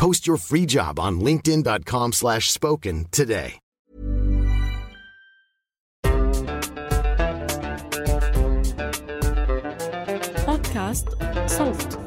Post your free job on linkedin.com/spoken slash spoken today. بودكاست صوت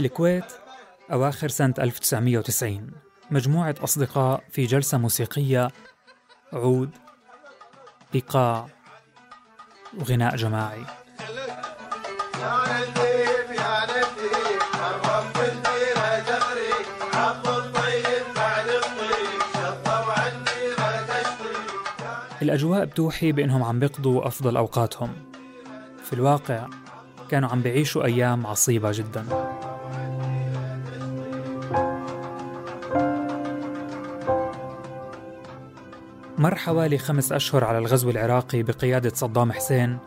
الكويت أواخر سنة 1990 مجموعة أصدقاء في جلسة موسيقية عود إيقاع وغناء جماعي. الأجواء بتوحي بأنهم عم بيقضوا أفضل أوقاتهم. في الواقع كانوا عم بيعيشوا أيام عصيبة جداً. مر حوالي خمس أشهر على الغزو العراقي بقيادة صدام حسين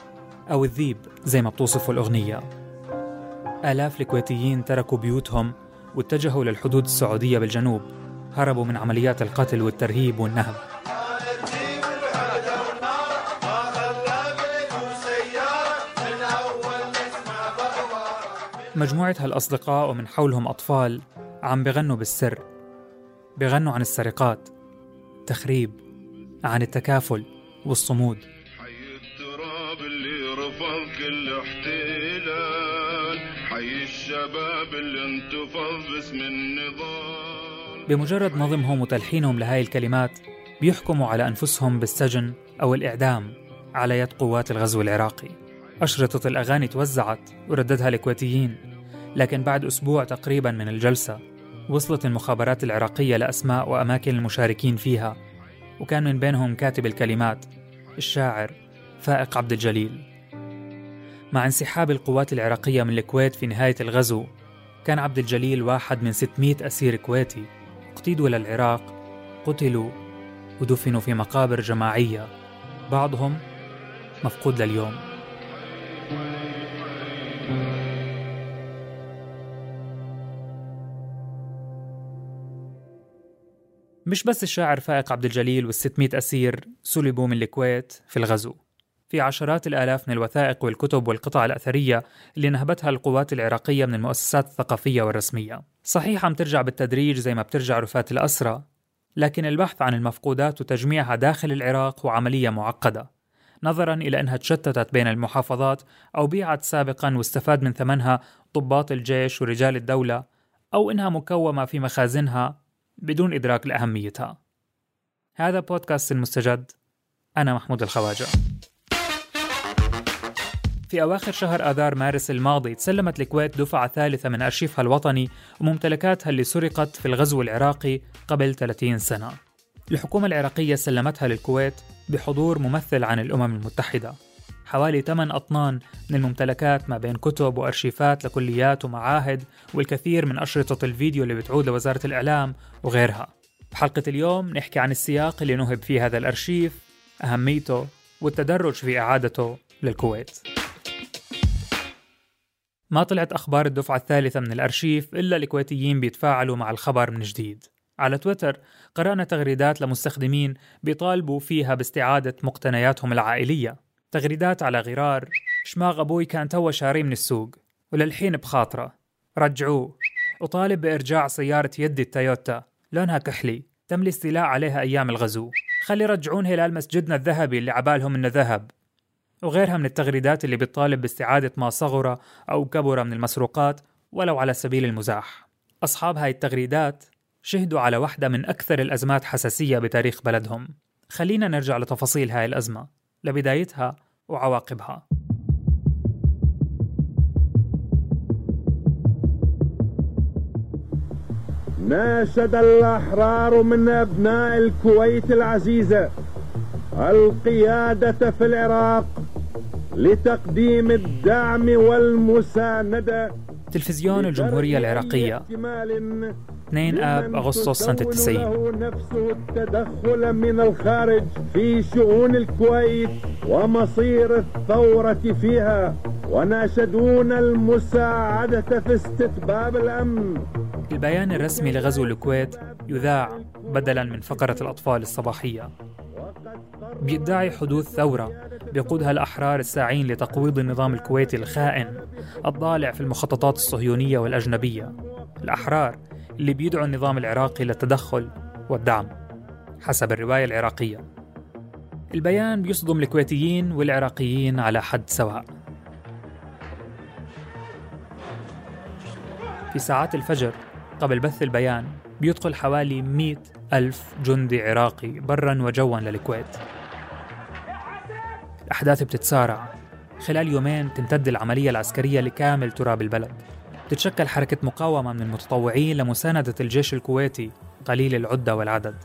أو الذيب زي ما بتوصفه الأغنية. آلاف الكويتيين تركوا بيوتهم واتجهوا للحدود السعودية بالجنوب هربوا من عمليات القتل والترهيب والنهب. مجموعة هالأصدقاء ومن حولهم أطفال عم بغنوا بالسر بغنوا عن السرقات تخريب عن التكافل والصمود. حي التراب اللي رفض كل احتلال حي الشباب اللي انتفض باسم النضال بمجرد نظمهم وتلحينهم لهاي الكلمات بيحكموا على أنفسهم بالسجن أو الإعدام على يد قوات الغزو العراقي. أشرطة الأغاني توزعت ورددها الكويتيين لكن بعد أسبوع تقريبا من الجلسة وصلت المخابرات العراقية لأسماء وأماكن المشاركين فيها. وكان من بينهم كاتب الكلمات الشاعر فائق عبد الجليل. مع انسحاب القوات العراقية من الكويت في نهاية الغزو كان عبد الجليل واحد من 600 أسير كويتي. اقتيدوا للعراق قتلوا ودفنوا في مقابر جماعية بعضهم مفقود لليوم. مش بس الشاعر فائق عبد الجليل وال600 أسير سلبوا من الكويت في الغزو. في عشرات الآلاف من الوثائق والكتب والقطع الأثرية اللي نهبتها القوات العراقية من المؤسسات الثقافية والرسمية. صحيح عم ترجع بالتدريج زي ما بترجع رفات الأسرى لكن البحث عن المفقودات وتجميعها داخل العراق هو عملية معقدة نظرا إلى أنها تشتتت بين المحافظات أو بيعت سابقا واستفاد من ثمنها ضباط الجيش ورجال الدولة أو إنها مكومة في مخازنها بدون إدراك لأهميتها. هذا بودكاست المستجد. أنا محمود الخواجة. في أواخر شهر آذار مارس الماضي تسلمت الكويت دفعة ثالثة من أرشيفها الوطني وممتلكاتها اللي سرقت في الغزو العراقي قبل 30 سنة. الحكومة العراقية سلمتها للكويت بحضور ممثل عن الأمم المتحدة. حوالي 8 أطنان من الممتلكات ما بين كتب وأرشيفات لكليات ومعاهد والكثير من أشرطة الفيديو اللي بتعود لوزارة الإعلام وغيرها. بحلقة اليوم نحكي عن السياق اللي نهب فيه هذا الأرشيف أهميته والتدرج في إعادته للكويت. ما طلعت أخبار الدفعة الثالثة من الأرشيف إلا الكويتيين بيتفاعلوا مع الخبر من جديد. على تويتر قرأنا تغريدات لمستخدمين بيطالبوا فيها باستعادة مقتنياتهم العائلية. تغريدات على غرار شماغ أبوي كان تو شاريه من السوق وللحين بخاطره. رجعوه. وطالب بإرجاع سيارة يدي التويوتا. لونها كحلي. تم الاستيلاء عليها أيام الغزو. خلي يرجعون هلال مسجدنا الذهبي اللي عبالهم إنه ذهب. وغيرها من التغريدات اللي بتطالب باستعادة ما صغر أو كبر من المسروقات ولو على سبيل المزاح. أصحاب هاي التغريدات شهدوا على واحدة من أكثر الأزمات حساسية بتاريخ بلدهم. خلينا نرجع لتفاصيل هاي الأزمة. لبدايتها وعواقبها. ناشد الأحرار من أبناء الكويت العزيزة القيادة في العراق لتقديم الدعم والمساندة تلفزيون الجمهورية العراقية. 2 آب أغسطس سنة التسعين. نفسه التدخل من الخارج في شؤون الكويت ومصير الثورة فيها وناشدون المساعدة في استتباب الأمن. البيان الرسمي لغزو الكويت يذاع بدلا من فقرة الأطفال الصباحية. بيدعي حدوث ثورة بيقودها الأحرار الساعين لتقويض النظام الكويتي الخائن الضالع في المخططات الصهيونية والأجنبية. الأحرار اللي بيدعوا النظام العراقي للتدخل والدعم حسب الرواية العراقية. البيان بيصدم الكويتيين والعراقيين على حد سواء. في ساعات الفجر قبل بث البيان بيدخل حوالي 100 ألف جندي عراقي برا وجوا للكويت. الأحداث بتتسارع. خلال يومين تمتد العملية العسكرية لكامل تراب البلد. تتشكل حركة مقاومة من المتطوعين لمساندة الجيش الكويتي قليل العدة والعدد.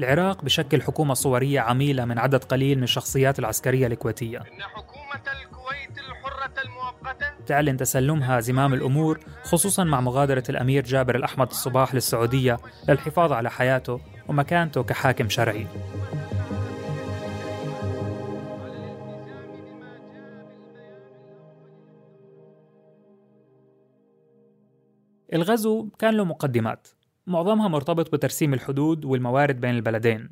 العراق بشكل حكومة صورية عميلة من عدد قليل من الشخصيات العسكرية الكويتية. إن حكومة الكويت الحرة المؤقتة تعلن تسلمها زمام الأمور خصوصا مع مغادرة الأمير جابر الأحمد الصباح للسعودية للحفاظ على حياته ومكانته كحاكم شرعي. الغزو كان له مقدمات. معظمها مرتبط بترسيم الحدود والموارد بين البلدين.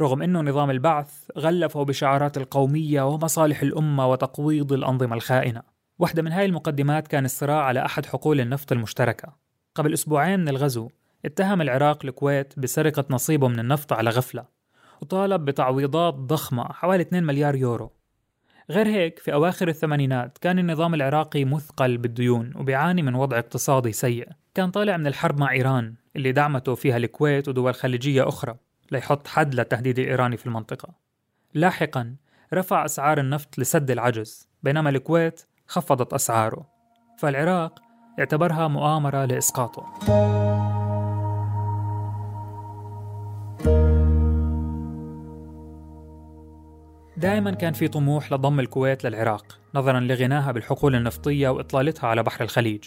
رغم أنه نظام البعث غلفه بشعارات القومية ومصالح الأمة وتقويض الأنظمة الخائنة. واحدة من هاي المقدمات كان الصراع على أحد حقول النفط المشتركة. قبل أسبوعين من الغزو اتهم العراق الكويت بسرقة نصيبه من النفط على غفلة وطالب بتعويضات ضخمة حوالي 2 مليار يورو. غير هيك في أواخر الثمانينات كان النظام العراقي مثقل بالديون وبيعاني من وضع اقتصادي سيء. كان طالع من الحرب مع إيران اللي دعمته فيها الكويت ودول خليجية أخرى ليحط حد للتهديد الإيراني في المنطقة. لاحقا رفع أسعار النفط لسد العجز بينما الكويت خفضت أسعاره. فالعراق اعتبرها مؤامرة لإسقاطه. دائما كان في طموح لضم الكويت للعراق نظرا لغناها بالحقول النفطية وإطلالتها على بحر الخليج.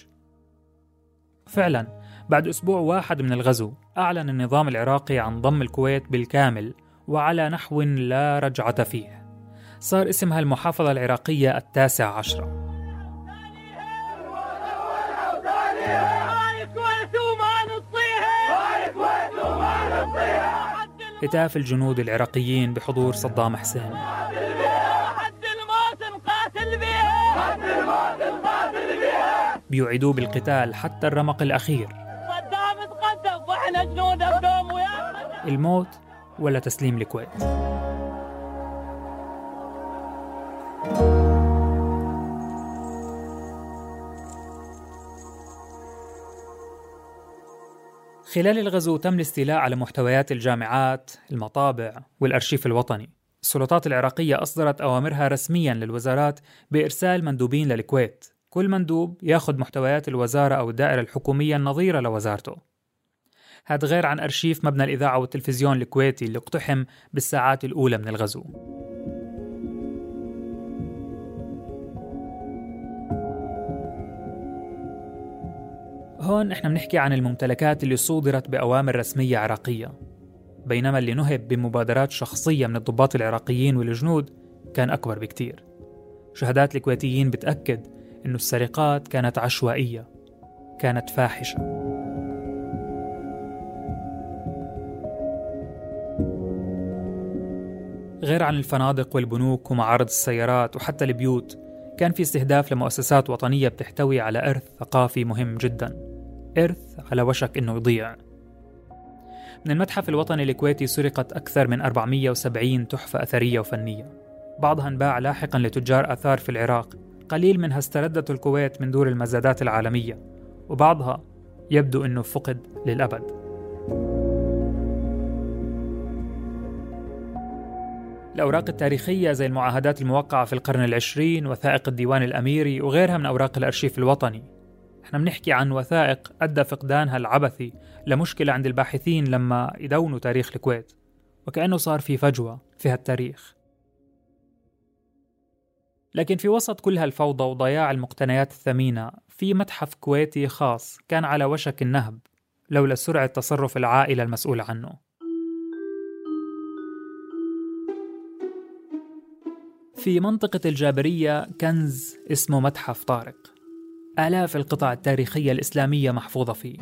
فعلا بعد أسبوع واحد من الغزو أعلن النظام العراقي عن ضم الكويت بالكامل وعلى نحو لا رجعة فيه. صار اسمها المحافظة العراقية التاسع عشرة. هتاف الجنود العراقيين بحضور صدام حسين. بيوعدوه بالقتال حتى الرمق الأخير. صدام تقدم وإحنا جنود بدوم الموت ولا تسليم الكويت خلال الغزو تم الاستيلاء على محتويات الجامعات، المطابع والأرشيف الوطني. السلطات العراقية أصدرت أوامرها رسميا للوزارات بإرسال مندوبين للكويت. كل مندوب ياخذ محتويات الوزارة أو الدائرة الحكومية النظيرة لوزارته. هذا غير عن أرشيف مبنى الإذاعة والتلفزيون الكويتي اللي اقتحم بالساعات الأولى من الغزو. هون إحنا بنحكي عن الممتلكات اللي صودرت بأوامر رسمية عراقية. بينما اللي نهب بمبادرات شخصية من الضباط العراقيين والجنود كان أكبر بكتير. شهادات الكويتيين بتأكد أنه السرقات كانت عشوائية كانت فاحشة. غير عن الفنادق والبنوك ومعارض السيارات وحتى البيوت كان في استهداف لمؤسسات وطنية بتحتوي على إرث ثقافي مهم جدا. إرث على وشك إنه يضيع. من المتحف الوطني الكويتي سرقت أكثر من 470 تحفة أثرية وفنية. بعضها انباع لاحقا لتجار آثار في العراق. قليل منها استردته الكويت من دور المزادات العالمية. وبعضها يبدو أنه فقد للأبد. الأوراق التاريخية زي المعاهدات الموقعة في القرن العشرين وثائق الديوان الأميري وغيرها من أوراق الأرشيف الوطني. إحنا بنحكي عن وثائق أدى فقدانها العبثي لمشكلة عند الباحثين لما يدونوا تاريخ الكويت وكأنه صار في فجوة في هالتاريخ. لكن في وسط كل هالفوضى وضياع المقتنيات الثمينة في متحف كويتي خاص كان على وشك النهب لولا سرعة تصرف العائلة المسؤولة عنه. في منطقة الجابرية كنز اسمه متحف طارق. آلاف القطع التاريخية الإسلامية محفوظة فيه.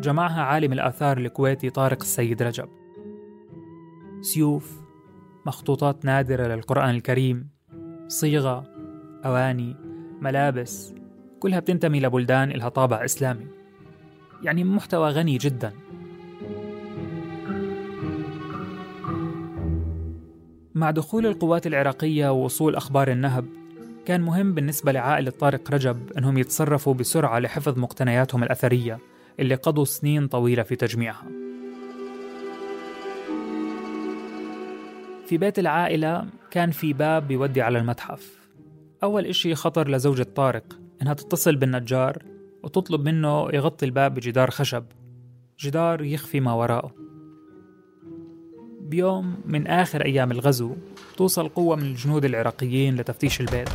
جمعها عالم الآثار الكويتي طارق السيد رجب. سيوف مخطوطات نادرة للقرآن الكريم صيغة أواني ملابس كلها بتنتمي لبلدان إلها طابع إسلامي. يعني محتوى غني جدا. مع دخول القوات العراقية ووصول أخبار النهب كان مهم بالنسبة لعائلة طارق رجب أنهم يتصرفوا بسرعة لحفظ مقتنياتهم الأثرية اللي قضوا سنين طويلة في تجميعها. في بيت العائلة كان في باب بيودي على المتحف. أول إشي خطر لزوجة طارق إنها تتصل بالنجار وتطلب منه يغطي الباب بجدار خشب. جدار يخفي ما وراءه. بيوم من آخر أيام الغزو توصل قوة من الجنود العراقيين لتفتيش البيت.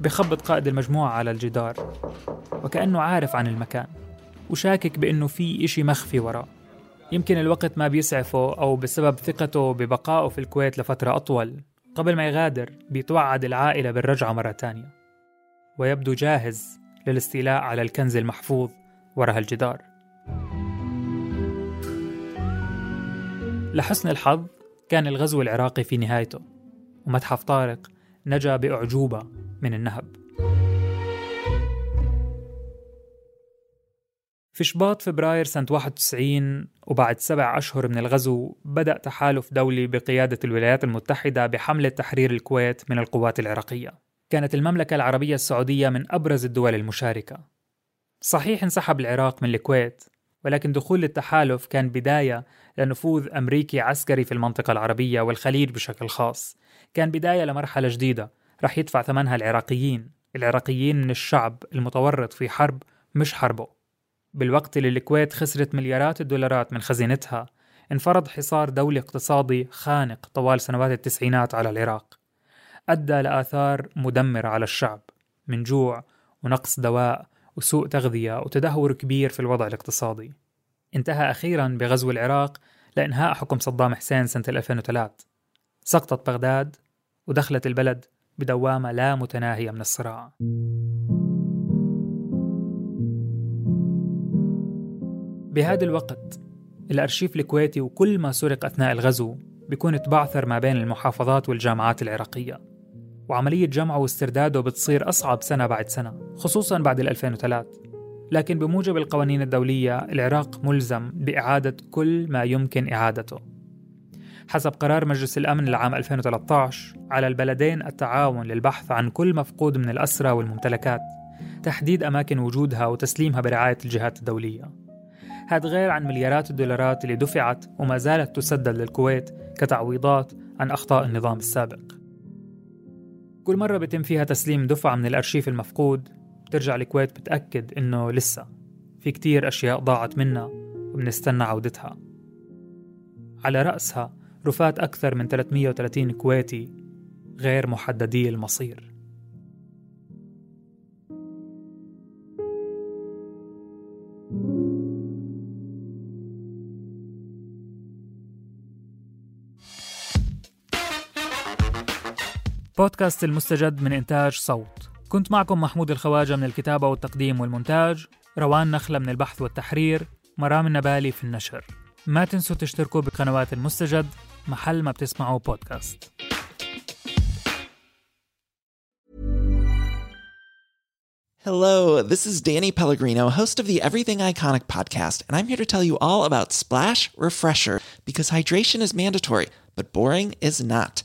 بخبط قائد المجموعة على الجدار وكأنه عارف عن المكان وشاكك بأنه في إشي مخفي وراه. يمكن الوقت ما بيسعفه أو بسبب ثقته ببقائه في الكويت لفترة أطول قبل ما يغادر بيتوعد العائلة بالرجعة مرة تانية. ويبدو جاهز للاستيلاء على الكنز المحفوظ. وراء الجدار. لحسن الحظ كان الغزو العراقي في نهايته ومتحف طارق نجا بأعجوبة من النهب. في شباط فبراير سنة 91 وبعد سبع أشهر من الغزو بدأ تحالف دولي بقيادة الولايات المتحدة بحملة تحرير الكويت من القوات العراقية. كانت المملكة العربية السعودية من أبرز الدول المشاركة. صحيح انسحب العراق من الكويت ولكن دخول التحالف كان بداية لنفوذ أمريكي عسكري في المنطقة العربية والخليج بشكل خاص. كان بداية لمرحلة جديدة رح يدفع ثمنها العراقيين العراقيين من الشعب المتورط في حرب مش حربه. بالوقت اللي الكويت خسرت مليارات الدولارات من خزينتها انفرض حصار دولي اقتصادي خانق طوال سنوات التسعينات على العراق. أدى لآثار مدمرة على الشعب من جوع ونقص دواء وسوء تغذية وتدهور كبير في الوضع الاقتصادي. انتهى أخيرا بغزو العراق لإنهاء حكم صدام حسين سنة 2003 سقطت بغداد ودخلت البلد بدوامة لا متناهية من الصراع. بهذا الوقت الأرشيف الكويتي وكل ما سرق أثناء الغزو بيكون تبعثر ما بين المحافظات والجامعات العراقية. وعملية جمعه واسترداده بتصير أصعب سنة بعد سنة خصوصا بعد 2003 لكن بموجب القوانين الدولية العراق ملزم بإعادة كل ما يمكن إعادته. حسب قرار مجلس الأمن لعام 2013 على البلدين التعاون للبحث عن كل مفقود من الأسرى والممتلكات تحديد أماكن وجودها وتسليمها برعاية الجهات الدولية. هذا غير عن مليارات الدولارات اللي دفعت وما زالت تسدد للكويت كتعويضات عن أخطاء النظام السابق. كل مرة بيتم فيها تسليم دفعة من الأرشيف المفقود بترجع الكويت بتأكد إنه لسه في كتير أشياء ضاعت منا وبنستنى عودتها. على رأسها رفات أكثر من 330 كويتي غير محددي المصير. بودكاست المستجد من إنتاج صوت. كنت معكم محمود الخواجة من الكتابة والتقديم والمونتاج روان نخلة من البحث والتحرير مرام النبالي في النشر. ما تنسوا تشتركوا بقنوات المستجد محل ما بتسمعوا بودكاست. Hello, this is Danny Pellegrino, host of the Everything Iconic podcast, and I'm here to tell you all about Splash Refresher because hydration is mandatory, but boring is not.